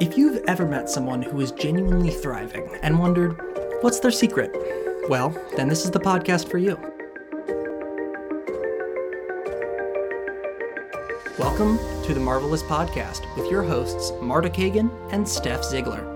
If you've ever met someone who is genuinely thriving and wondered, what's their secret? Well, then this is the podcast for you. Welcome to the Marvelus Podcast with your hosts, Marta Kagan and Stef Ziegler.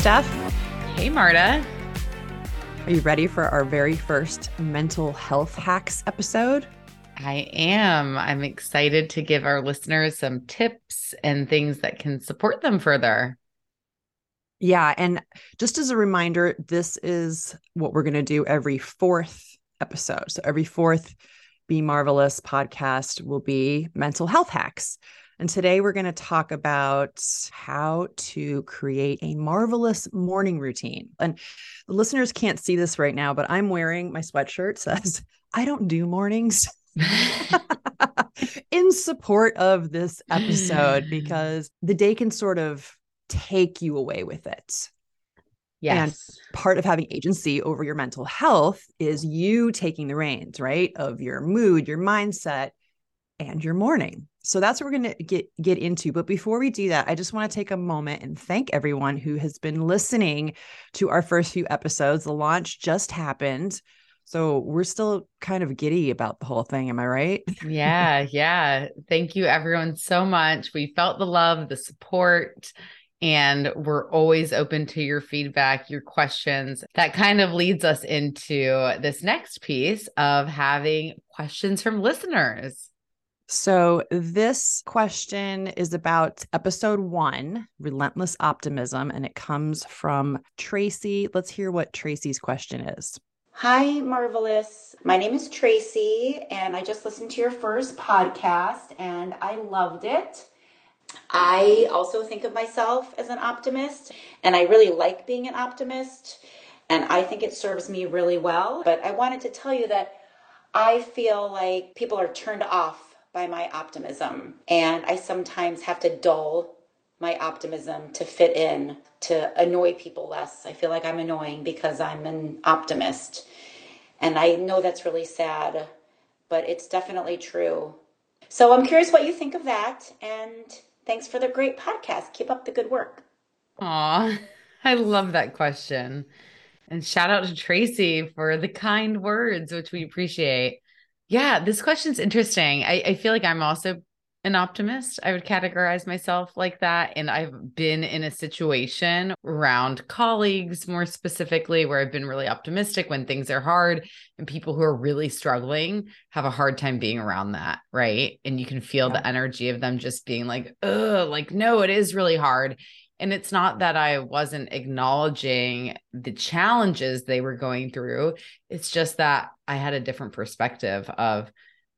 Stef. Hey, Marta. Are you ready for our very first mental health hacks episode? I am. I'm excited to give our listeners some tips and things that can support them further. Yeah. And just as a reminder, this is what we're going to do every fourth episode. So every fourth Be Marvelus podcast will be mental health hacks. And today we're going to talk about how to create a marvelous morning routine. And the listeners can't see this right now, but I'm wearing my sweatshirt says, I don't do mornings. in support of this episode because the day can sort of take you away with it. Yes. And part of having agency over your mental health is you taking the reins, right? Of your mood, your mindset, and your morning. So that's what we're going to get get into. But before we do that, I just want to take a moment and thank everyone who has been listening to our first few episodes. The launch just happened. So we're still kind of giddy about the whole thing. Am I right? yeah. Yeah. Thank you, everyone, so much. We felt the love, the support, and we're always open to your feedback, your questions. That kind of leads us into this next piece of having questions from listeners. So, this question is about episode one, Relentless Optimism, and it comes from Tracy. Let's hear what Tracy's question is. Hi, Marvelus. My name is Tracy, and I just listened to your first podcast and I loved it. I also think of myself as an optimist, and I really like being an optimist, and I think it serves me really well. But I wanted to tell you that I feel like people are turned off by my optimism. And I sometimes have to dull my optimism to fit in, to annoy people less. I feel like I'm annoying because I'm an optimist. And I know that's really sad, but it's definitely true. So I'm curious what you think of that. And thanks for the great podcast. Keep up the good work. Aw, I love that question. And shout out to Tracy for the kind words, which we appreciate. Yeah, this question's interesting. I, I feel like I'm also an optimist. I would categorize myself like that. And I've been in a situation around colleagues, more specifically, where I've been really optimistic when things are hard and people who are really struggling have a hard time being around that. Right. And you can feel yeah. the energy of them just being like, oh, like, no, it is really hard. And it's not that I wasn't acknowledging the challenges they were going through. It's just that I had a different perspective of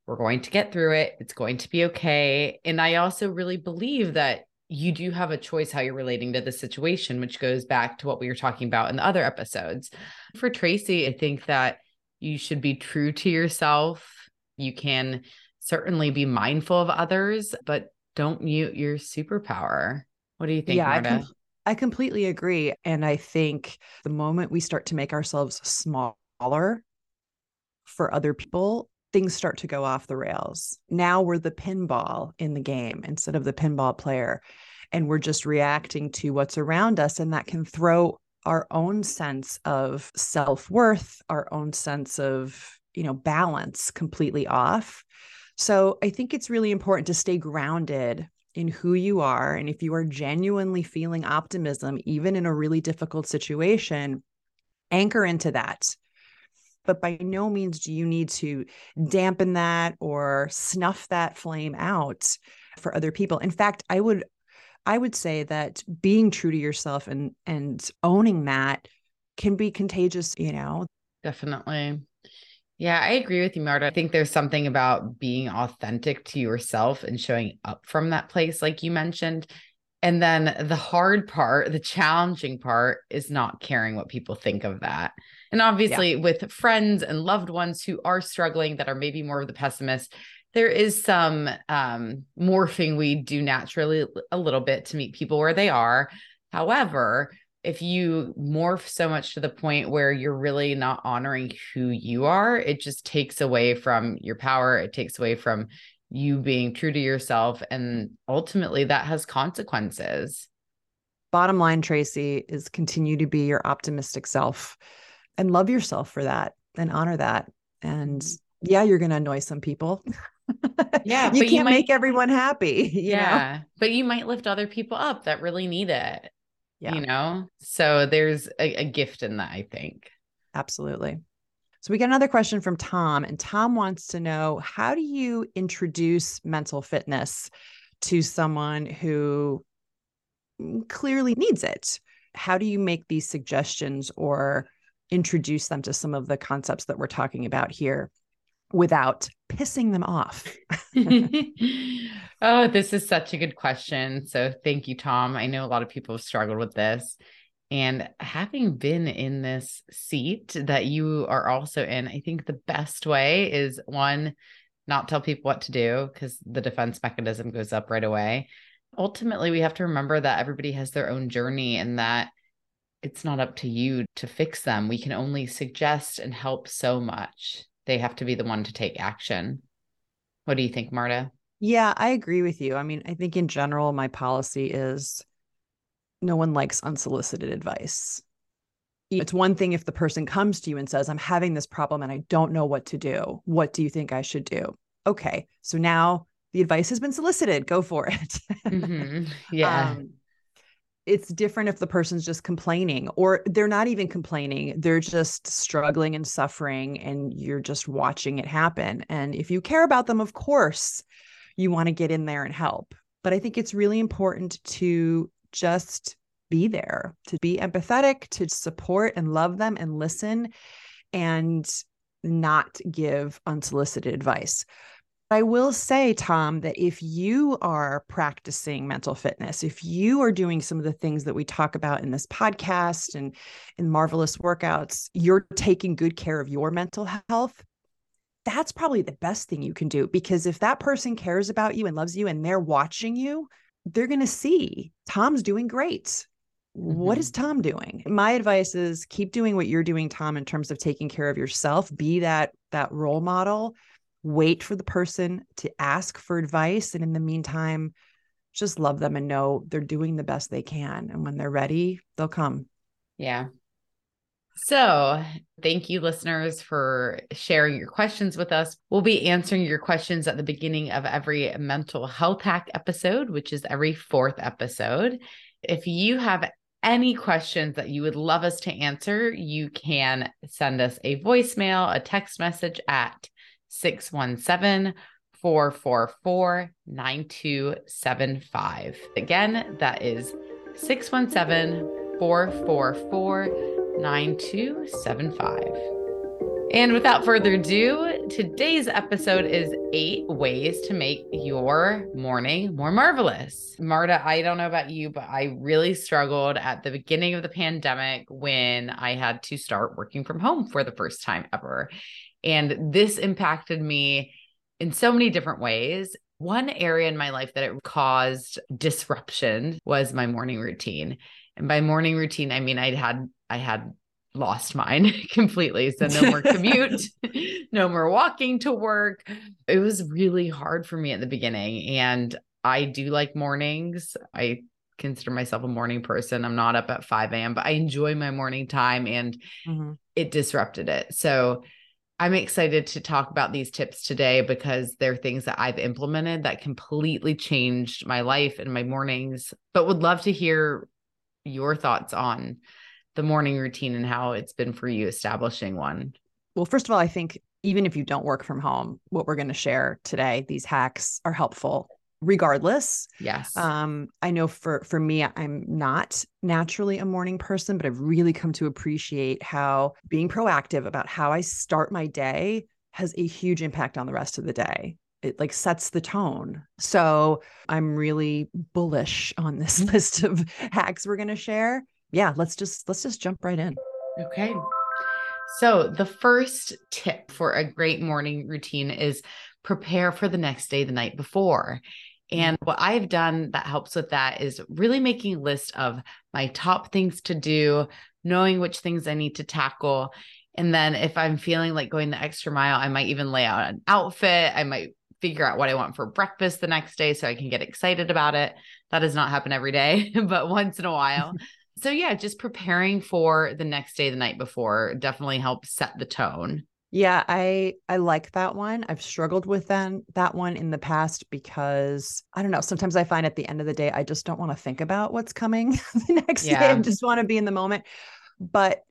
we're going to get through it. It's going to be okay. And I also really believe that you do have a choice how you're relating to the situation, which goes back to what we were talking about in the other episodes. For Tracy, I think that you should be true to yourself. You can certainly be mindful of others, but don't mute your superpower. What do you think, yeah, I, com- I completely agree. And I think the moment we start to make ourselves smaller for other people, things start to go off the rails. Now we're the pinball in the game instead of the pinball player. And we're just reacting to what's around us. And that can throw our own sense of self worth, our own sense of, you know, balance completely off. So I think it's really important to stay grounded in who you are. And if you are genuinely feeling optimism, even in a really difficult situation, anchor into that. But by no means do you need to dampen that or snuff that flame out for other people. In fact, I would I would say that being true to yourself and and owning that can be contagious, you know. Definitely. Yeah, I agree with you, Marta. I think there's something about being authentic to yourself and showing up from that place, like you mentioned. And then the hard part, the challenging part is not caring what people think of that. And obviously, yeah. with friends and loved ones who are struggling that are maybe more of the pessimist, there is some um, morphing we do naturally a little bit to meet people where they are. However, if you morph so much to the point where you're really not honoring who you are, it just takes away from your power. It takes away from you being true to yourself. And ultimately, that has consequences. Bottom line, Tracy, is continue to be your optimistic self and love yourself for that and honor that. And mm-hmm. yeah, you're going to annoy some people. Yeah, you can't you might, make everyone happy. yeah, know? but you might lift other people up that really need it. Yeah. You know, so there's a, a gift in that, I think. Absolutely. So we get another question from Tom, and Tom wants to know how do you introduce mental fitness to someone who clearly needs it? How do you make these suggestions or introduce them to some of the concepts that we're talking about here without pissing them off? oh, this is such a good question. So thank you, Tom. I know a lot of people have struggled with this. And having been in this seat that you are also in, I think the best way is one, not tell people what to do because the defense mechanism goes up right away. Ultimately, we have to remember that everybody has their own journey and that it's not up to you to fix them. We can only suggest and help so much they have to be the one to take action. What do you think, Marta? Yeah, I agree with you. I mean, I think in general, my policy is no one likes unsolicited advice. It's one thing if the person comes to you and says, I'm having this problem and I don't know what to do. What do you think I should do? Okay. So now the advice has been solicited. Go for it. mm-hmm. Yeah. Um, it's different if the person's just complaining or they're not even complaining they're just struggling and suffering and you're just watching it happen. And if you care about them of course you want to get in there and help. But i think it's really important to just be there to be empathetic to support and love them and listen and not give unsolicited advice I will say, Tom, that if you are practicing mental fitness, if you are doing some of the things that we talk about in this podcast and in marvelous workouts, you're taking good care of your mental health. That's probably the best thing you can do because if that person cares about you and loves you and they're watching you, they're going to see Tom's doing great. Mm-hmm. What is mm-hmm. Tom doing? My advice is keep doing what you're doing, Tom, in terms of taking care of yourself. Be that that role model wait for the person to ask for advice. And in the meantime, just love them and know they're doing the best they can. And when they're ready, they'll come. Yeah. So, thank you, listeners, for sharing your questions with us. We'll be answering your questions at the beginning of every mental health hack episode, which is every fourth episode. If you have any questions that you would love us to answer, you can send us a voicemail, a text message at 617 444 9275. Again, that is 617 444 9275. And without further ado, today's episode is eight ways to make your morning more marvelous. Marta, I don't know about you, but I really struggled at the beginning of the pandemic when I had to start working from home for the first time ever. And this impacted me in so many different ways. One area in my life that it caused disruption was my morning routine. And by morning routine, I mean I had I had lost mine completely. So no more commute, no more walking to work. It was really hard for me at the beginning. And I do like mornings. I consider myself a morning person. I'm not up at 5 a.m., but I enjoy my morning time and mm-hmm. it disrupted it. So I'm excited to talk about these tips today because they're things that I've implemented that completely changed my life and my mornings, but would love to hear your thoughts on the morning routine and how it's been for you establishing one. Well, first of all, I think even if you don't work from home, what we're going to share today, these hacks are helpful regardless. Yes. Um, I know for for me, I'm not naturally a morning person, but I've really come to appreciate how being proactive about how I start my day has a huge impact on the rest of the day. it like sets the tone. So I'm really bullish on this list of hacks we're going to share. Yeah, let's just let's just jump right in. Okay. So, the first tip for a great morning routine is prepare for the next day the night before. And what I've done that helps with that is really making a list of my top things to do, knowing which things I need to tackle. And then if I'm feeling like going the extra mile, I might even lay out an outfit. I might figure out what I want for breakfast the next day so I can get excited about it. That does not happen every day, but once in a while. so yeah, just preparing for the next day the night before definitely helps set the tone. Yeah, I I like that one. I've struggled with that that one in the past because I don't know, sometimes I find at the end of the day I just don't want to think about what's coming the next yeah. day. I just want to be in the moment. But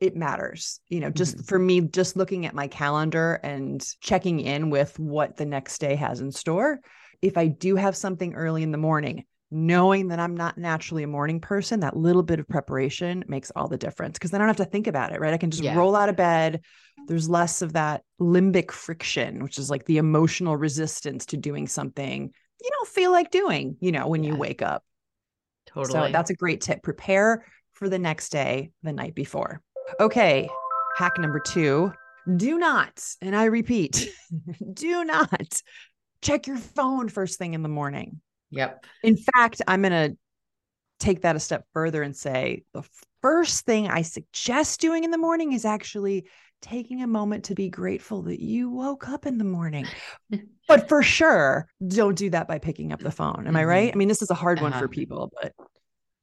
it matters. You know, just mm-hmm. for me, just looking at my calendar and checking in with what the next day has in store. If I do have something early in the morning, knowing that I'm not naturally a morning person, that little bit of preparation makes all the difference because then I don't have to think about it, right? I can just yeah. roll out of bed. There's less of that limbic friction, which is like the emotional resistance to doing something you don't feel like doing, you know, when yeah. you wake up. Totally. So that's a great tip. Prepare for the next day the night before. Okay, hack number two do not, and I repeat, do not check your phone first thing in the morning. Yep. In fact, I'm going to take that a step further and say the first thing I suggest doing in the morning is actually taking a moment to be grateful that you woke up in the morning. but for sure, don't do that by picking up the phone. Am mm-hmm. I right? I mean, this is a hard uh-huh. one for uh-huh. people, but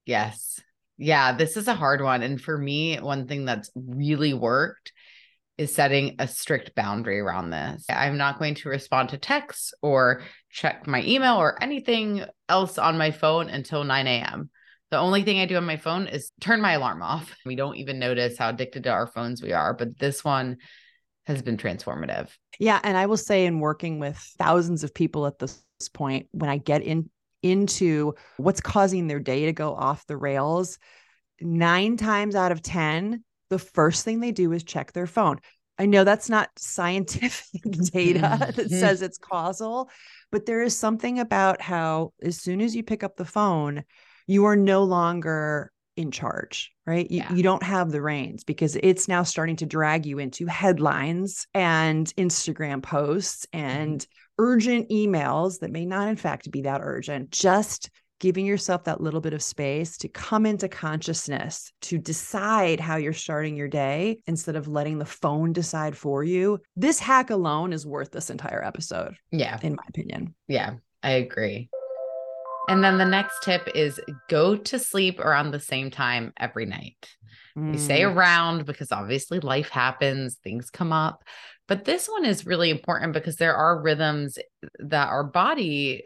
yes. Yeah, this is a hard one. And for me, one thing that's really worked is setting a strict boundary around this. I'm not going to respond to texts or check my email or anything else on my phone until 9 a.m. The only thing I do on my phone is turn my alarm off. We don't even notice how addicted to our phones we are, but this one has been transformative. Yeah. And I will say, in working with thousands of people at this point, when I get in into what's causing their day to go off the rails, nine times out of 10, the first thing they do is check their phone. I know that's not scientific data that mm-hmm. says it's causal, but there is something about how as soon as you pick up the phone, you are no longer in charge, right? You, yeah. you don't have the reins because it's now starting to drag you into headlines and Instagram posts and mm-hmm urgent emails that may not, in fact, be that urgent, just giving yourself that little bit of space to come into consciousness, to decide how you're starting your day instead of letting the phone decide for you. This hack alone is worth this entire episode. Yeah. In my opinion. Yeah, I agree. And then the next tip is go to sleep around the same time every night. Mm. We say around because obviously life happens, things come up. But this one is really important because there are rhythms that our body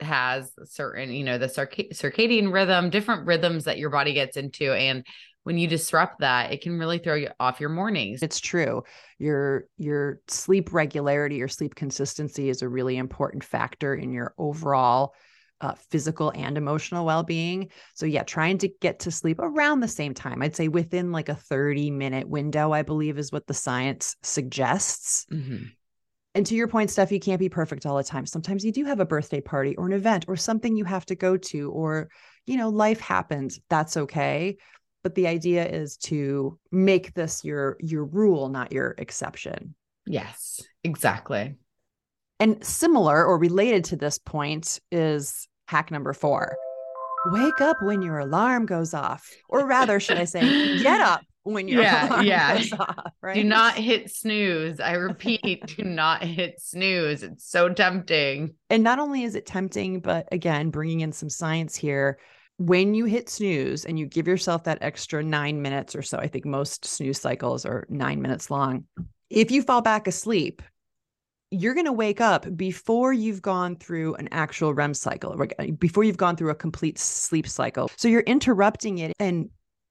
has certain, you know, the circadian rhythm, different rhythms that your body gets into. And when you disrupt that, it can really throw you off your mornings. It's true. Your your sleep regularity, your sleep consistency is a really important factor in your overall uh, physical and emotional well being. So, yeah, trying to get to sleep around the same time. I'd say within like a 30 minute window, I believe is what the science suggests. Mm-hmm. And to your point, Stef, you can't be perfect all the time. Sometimes you do have a birthday party or an event or something you have to go to, or, you know, life happens. That's okay. But the idea is to make this your your rule, not your exception. Yes, exactly. And similar or related to this point is Hack number four wake up when your alarm goes off. Or rather, should I say, get up when your yeah, yeah. off. Right. Do not hit snooze. I repeat, do not hit snooze. It's so tempting. And not only is it tempting, but again, bringing in some science here. When you hit snooze and you give yourself that extra nine minutes or so, I think most snooze cycles are nine minutes long. If you fall back asleep, you're going to wake up before you've gone through an actual REM cycle, uh, before you've gone through a complete sleep cycle. So you're interrupting it and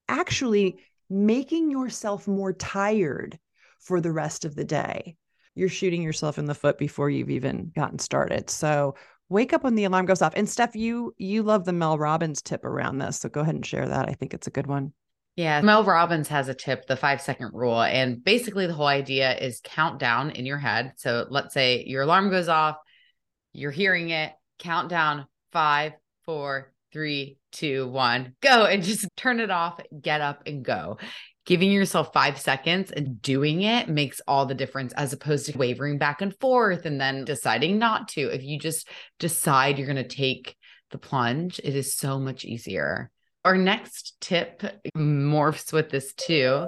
actually making yourself more tired for the rest of the day. You're shooting yourself in the foot before you've even gotten started. So wake up when the alarm goes off. And Stef, you you love the Mel Robbins tip around this. So go ahead and share that. I think it's a good one. Yeah. Mel Robbins has a tip, the five second rule. And basically, the whole idea is count down in your head. So let's say your alarm goes off, you're hearing it, count down five, four, three, two, one, go, and just turn it off, get up and go. Giving yourself five seconds and doing it makes all the difference as opposed to wavering back and forth and then deciding not to. If you just decide you're going to take the plunge, it is so much easier. Our next tip morphs with this too.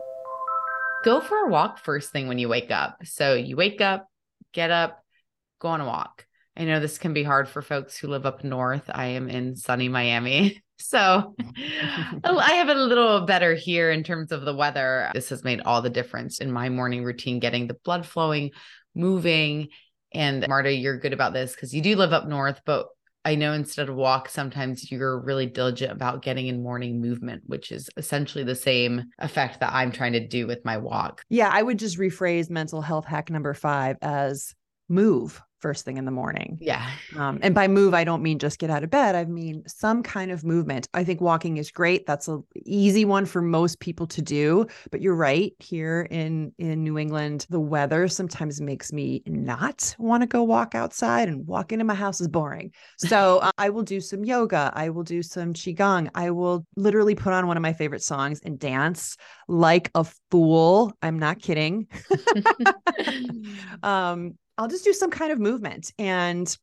Go for a walk first thing when you wake up. So you wake up, get up, go on a walk. I know this can be hard for folks who live up north. I am in sunny Miami. So oh, I have a little better here in terms of the weather. This has made all the difference in my morning routine, getting the blood flowing, moving. And Marta, you're good about this because you do live up north, but I know instead of walk, sometimes you're really diligent about getting in morning movement, which is essentially the same effect that I'm trying to do with my walk. Yeah, I would just rephrase mental health hack number five as move first thing in the morning. Yeah. Um, and by move, I don't mean just get out of bed. I mean some kind of movement. I think walking is great. That's an easy one for most people to do. But you're right. Here in in New England, the weather sometimes makes me not want to go walk outside, and walking into my house is boring. So uh, I will do some yoga. I will do some qigong. I will literally put on one of my favorite songs and dance like a fool. I'm not kidding. um, I'll just do some kind of movement. And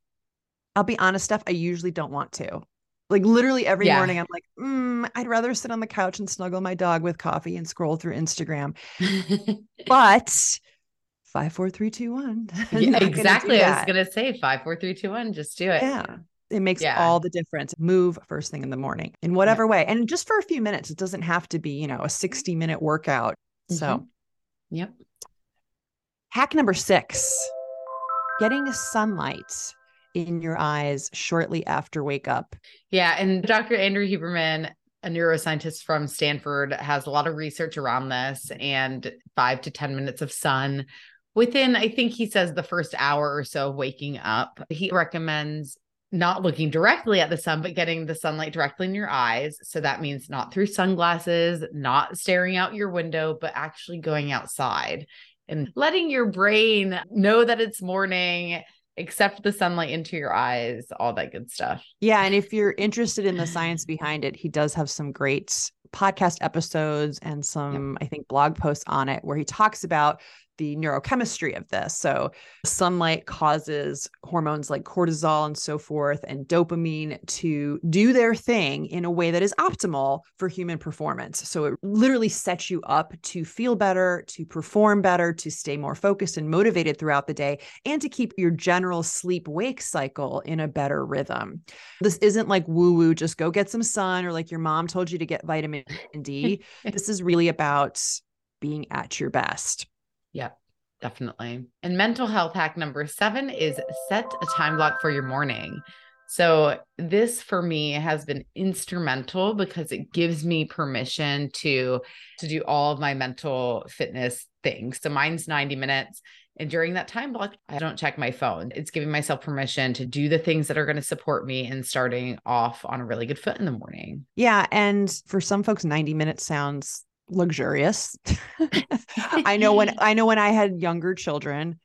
I'll be honest, Stef I usually don't want to. Like literally every yeah. morning, I'm like, mm, I'd rather sit on the couch and snuggle my dog with coffee and scroll through Instagram. but five, four, three, two, one. yeah, exactly. I was gonna say five, four, three, two, one. Just do it. Yeah. It makes yeah. all the difference. Move first thing in the morning in whatever yeah. way. And just for a few minutes. It doesn't have to be, you know, a 60 minute workout. Mm-hmm. So, yep. Hack number six getting sunlight in your eyes shortly after wake up. Yeah. And Dr. Andrew Huberman, a neuroscientist from Stanford, has a lot of research around this and five to 10 minutes of sun within, I think he says, the first hour or so of waking up. He recommends not looking directly at the sun, but getting the sunlight directly in your eyes. So that means not through sunglasses, not staring out your window, but actually going outside and letting your brain know that it's morning accept the sunlight into your eyes, all that good stuff. Yeah. And if you're interested in the science behind it, he does have some great podcast episodes and some, yep. I think, blog posts on it where he talks about the neurochemistry of this. So, sunlight causes hormones like cortisol and so forth, and dopamine to do their thing in a way that is optimal for human performance. So, it literally sets you up to feel better, to perform better, to stay more focused and motivated throughout the day, and to keep your general sleep wake cycle in a better rhythm. This isn't like woo woo, just go get some sun, or like your mom told you to get vitamin D. this is really about being at your best. Yep, definitely. And mental health hack number seven is set a time block for your morning. So, this for me has been instrumental because it gives me permission to to do all of my mental fitness things. So mine's 90 minutes and during that time block, I don't check my phone. It's giving myself permission to do the things that are going to support me and starting off on a really good foot in the morning. Yeah, and for some folks 90 minutes sounds luxurious. I know when I know when I had younger children,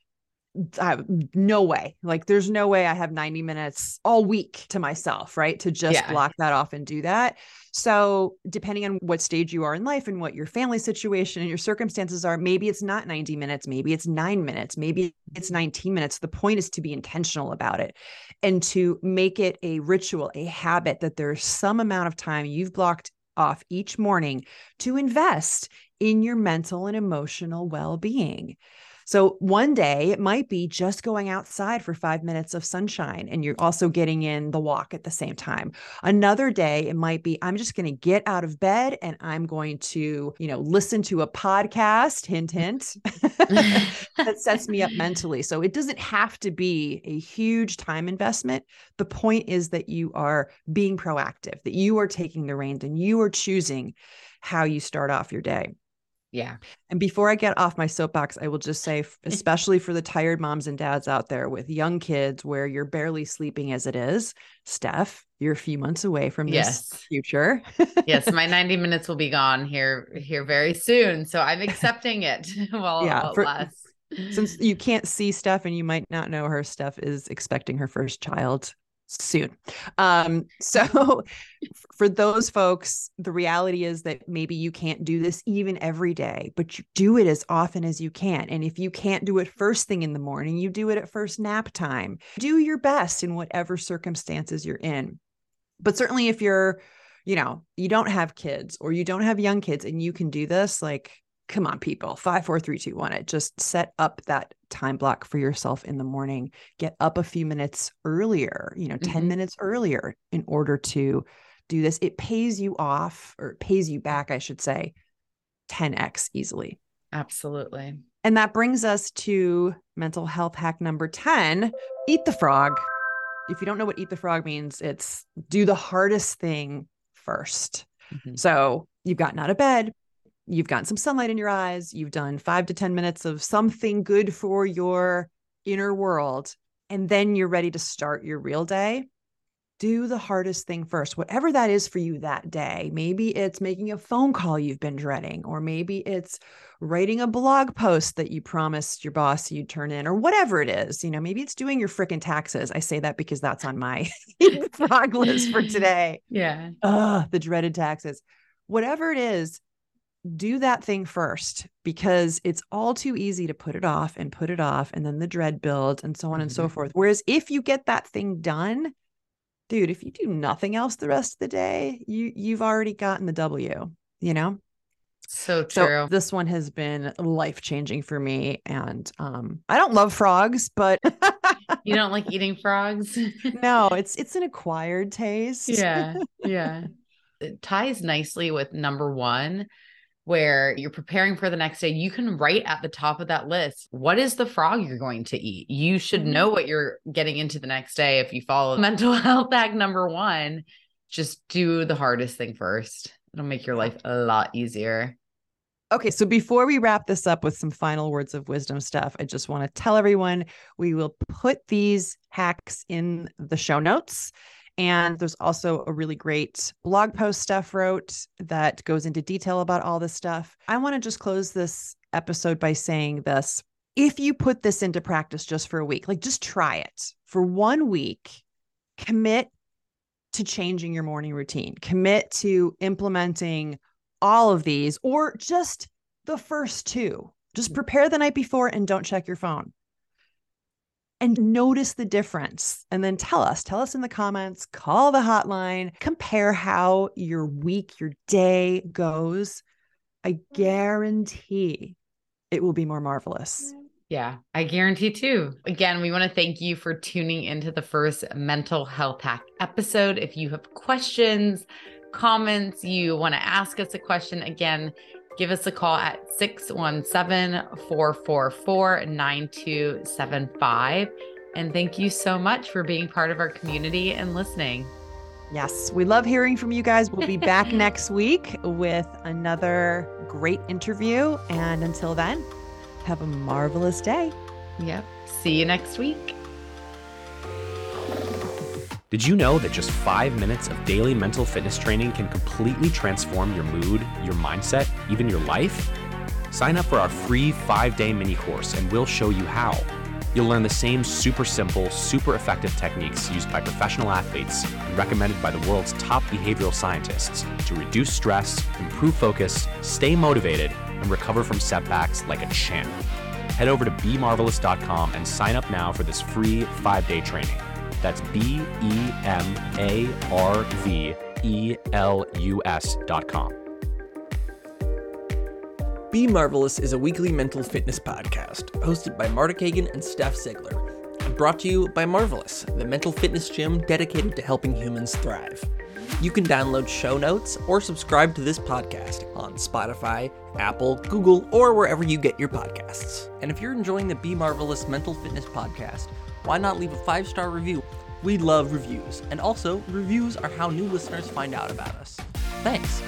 I, no way. Like there's no way I have 90 minutes all week to myself, right? To just yeah. block that off and do that. So, depending on what stage you are in life and what your family situation and your circumstances are, maybe it's not 90 minutes, maybe it's 9 minutes, maybe it's 19 minutes. The point is to be intentional about it and to make it a ritual, a habit that there's some amount of time you've blocked off each morning to invest in your mental and emotional well being. So one day it might be just going outside for five minutes of sunshine and you're also getting in the walk at the same time. Another day it might be, I'm just going to get out of bed and I'm going to, you know, listen to a podcast, hint, hint, that sets me up mentally. So it doesn't have to be a huge time investment. The point is that you are being proactive, that you are taking the reins and you are choosing how you start off your day. Yeah. And before I get off my soapbox, I will just say, especially for the tired moms and dads out there with young kids where you're barely sleeping as it is, Stef, You're a few months away from this Yes. future. yes, my 90 minutes will be gone here here very soon. So I'm accepting it while, Yeah, for-. Since you can't see Stef and you might not know her, Stef is expecting her first child soon. Um, so for those folks, the reality is that maybe you can't do this even every day, but you do it as often as you can. And if you can't do it first thing in the morning, you do it at first nap time. Do your best in whatever circumstances you're in. But certainly if you're, you know, you don't have kids or you don't have young kids and you can do this, like come on people five four three two one it just set up that time block for yourself in the morning get up a few minutes earlier you know 10 Mhm. minutes earlier in order to do this it pays you off or it pays you back i should say 10x easily Absolutely. and that brings us to mental health hack number 10 eat the frog if you don't know what eat the frog means it's do the hardest thing first Mhm. so you've gotten out of bed, you've gotten some sunlight in your eyes, you've done five to 10 minutes of something good for your inner world, and then you're ready to start your real day. Do the hardest thing first, whatever that is for you that day. Maybe it's making a phone call you've been dreading, or maybe it's writing a blog post that you promised your boss you'd turn in, or whatever it is. You know, maybe it's doing your freaking taxes. I say that because that's on my frog list for today Yeah. uh the dreaded taxes whatever it is do that thing first because it's all too easy to put it off and put it off and then the dread builds and so on and so Mhm. forth whereas if you get that thing done dude if you do nothing else the rest of the day you you've already gotten the w you know So so true. this one has been life changing for me and um i don't love frogs but you don't like eating frogs? no it's it's an acquired taste yeah. Yeah. It ties nicely with number one, where you're preparing for the next day. You can write at the top of that list what is the frog you're going to eat? You should Mhm. know what you're getting into the next day if you follow mental health hack number one. Just do the hardest thing first. It'll make your life a lot easier. Okay, so before we wrap this up with some final words of wisdom Stef, I just want to tell everyone we will put these hacks in the show notes. And there's also a really great blog post Stef wrote that goes into detail about all this stuff. I want to just close this episode by saying this. If you put this into practice just for a week, like just try it for one week, commit to changing your morning routine, commit to implementing all of these or just the first two. Just mm. prepare the night before and don't check your phone. And notice the difference. And then tell us, tell us in the comments, call the hotline, compare how your week, your day goes. I guarantee it will be more marvelous. Yeah, I guarantee too. Again, we want to thank you for tuning into the first mental health hack episode. If you have questions, comments, you want to ask us a question, again, give us a call at 617 444 9275. And thank you so much for being part of our community and listening. Yes, we love hearing from you guys. We'll be back next week with another great interview. And until then, have a marvelous day. Yep. See you next week. Did you know that just five minutes of daily mental fitness training can completely transform your mood, your mindset, even your life? Sign up for our free five day mini course and we'll show you how. You'll learn the same super simple, super effective techniques used by professional athletes and recommended by the world's top behavioral scientists to reduce stress, improve focus, stay motivated, and recover from setbacks like a champ. Head over to bemarvelus.com and sign up now for this free five day training. That's B E M A R V E L U S dot com. Be Marvelus is a weekly mental fitness podcast hosted by Marta Kagan and Stef Ziegler, and brought to you by Marvelus, the mental fitness gym dedicated to helping humans thrive. You can download show notes or subscribe to this podcast on Spotify, Apple, Google, or wherever you get your podcasts. And if you're enjoying the Be Marvelus Mental Fitness podcast, why not leave a five star review? We love reviews, and also, reviews are how new listeners find out about us. Thanks.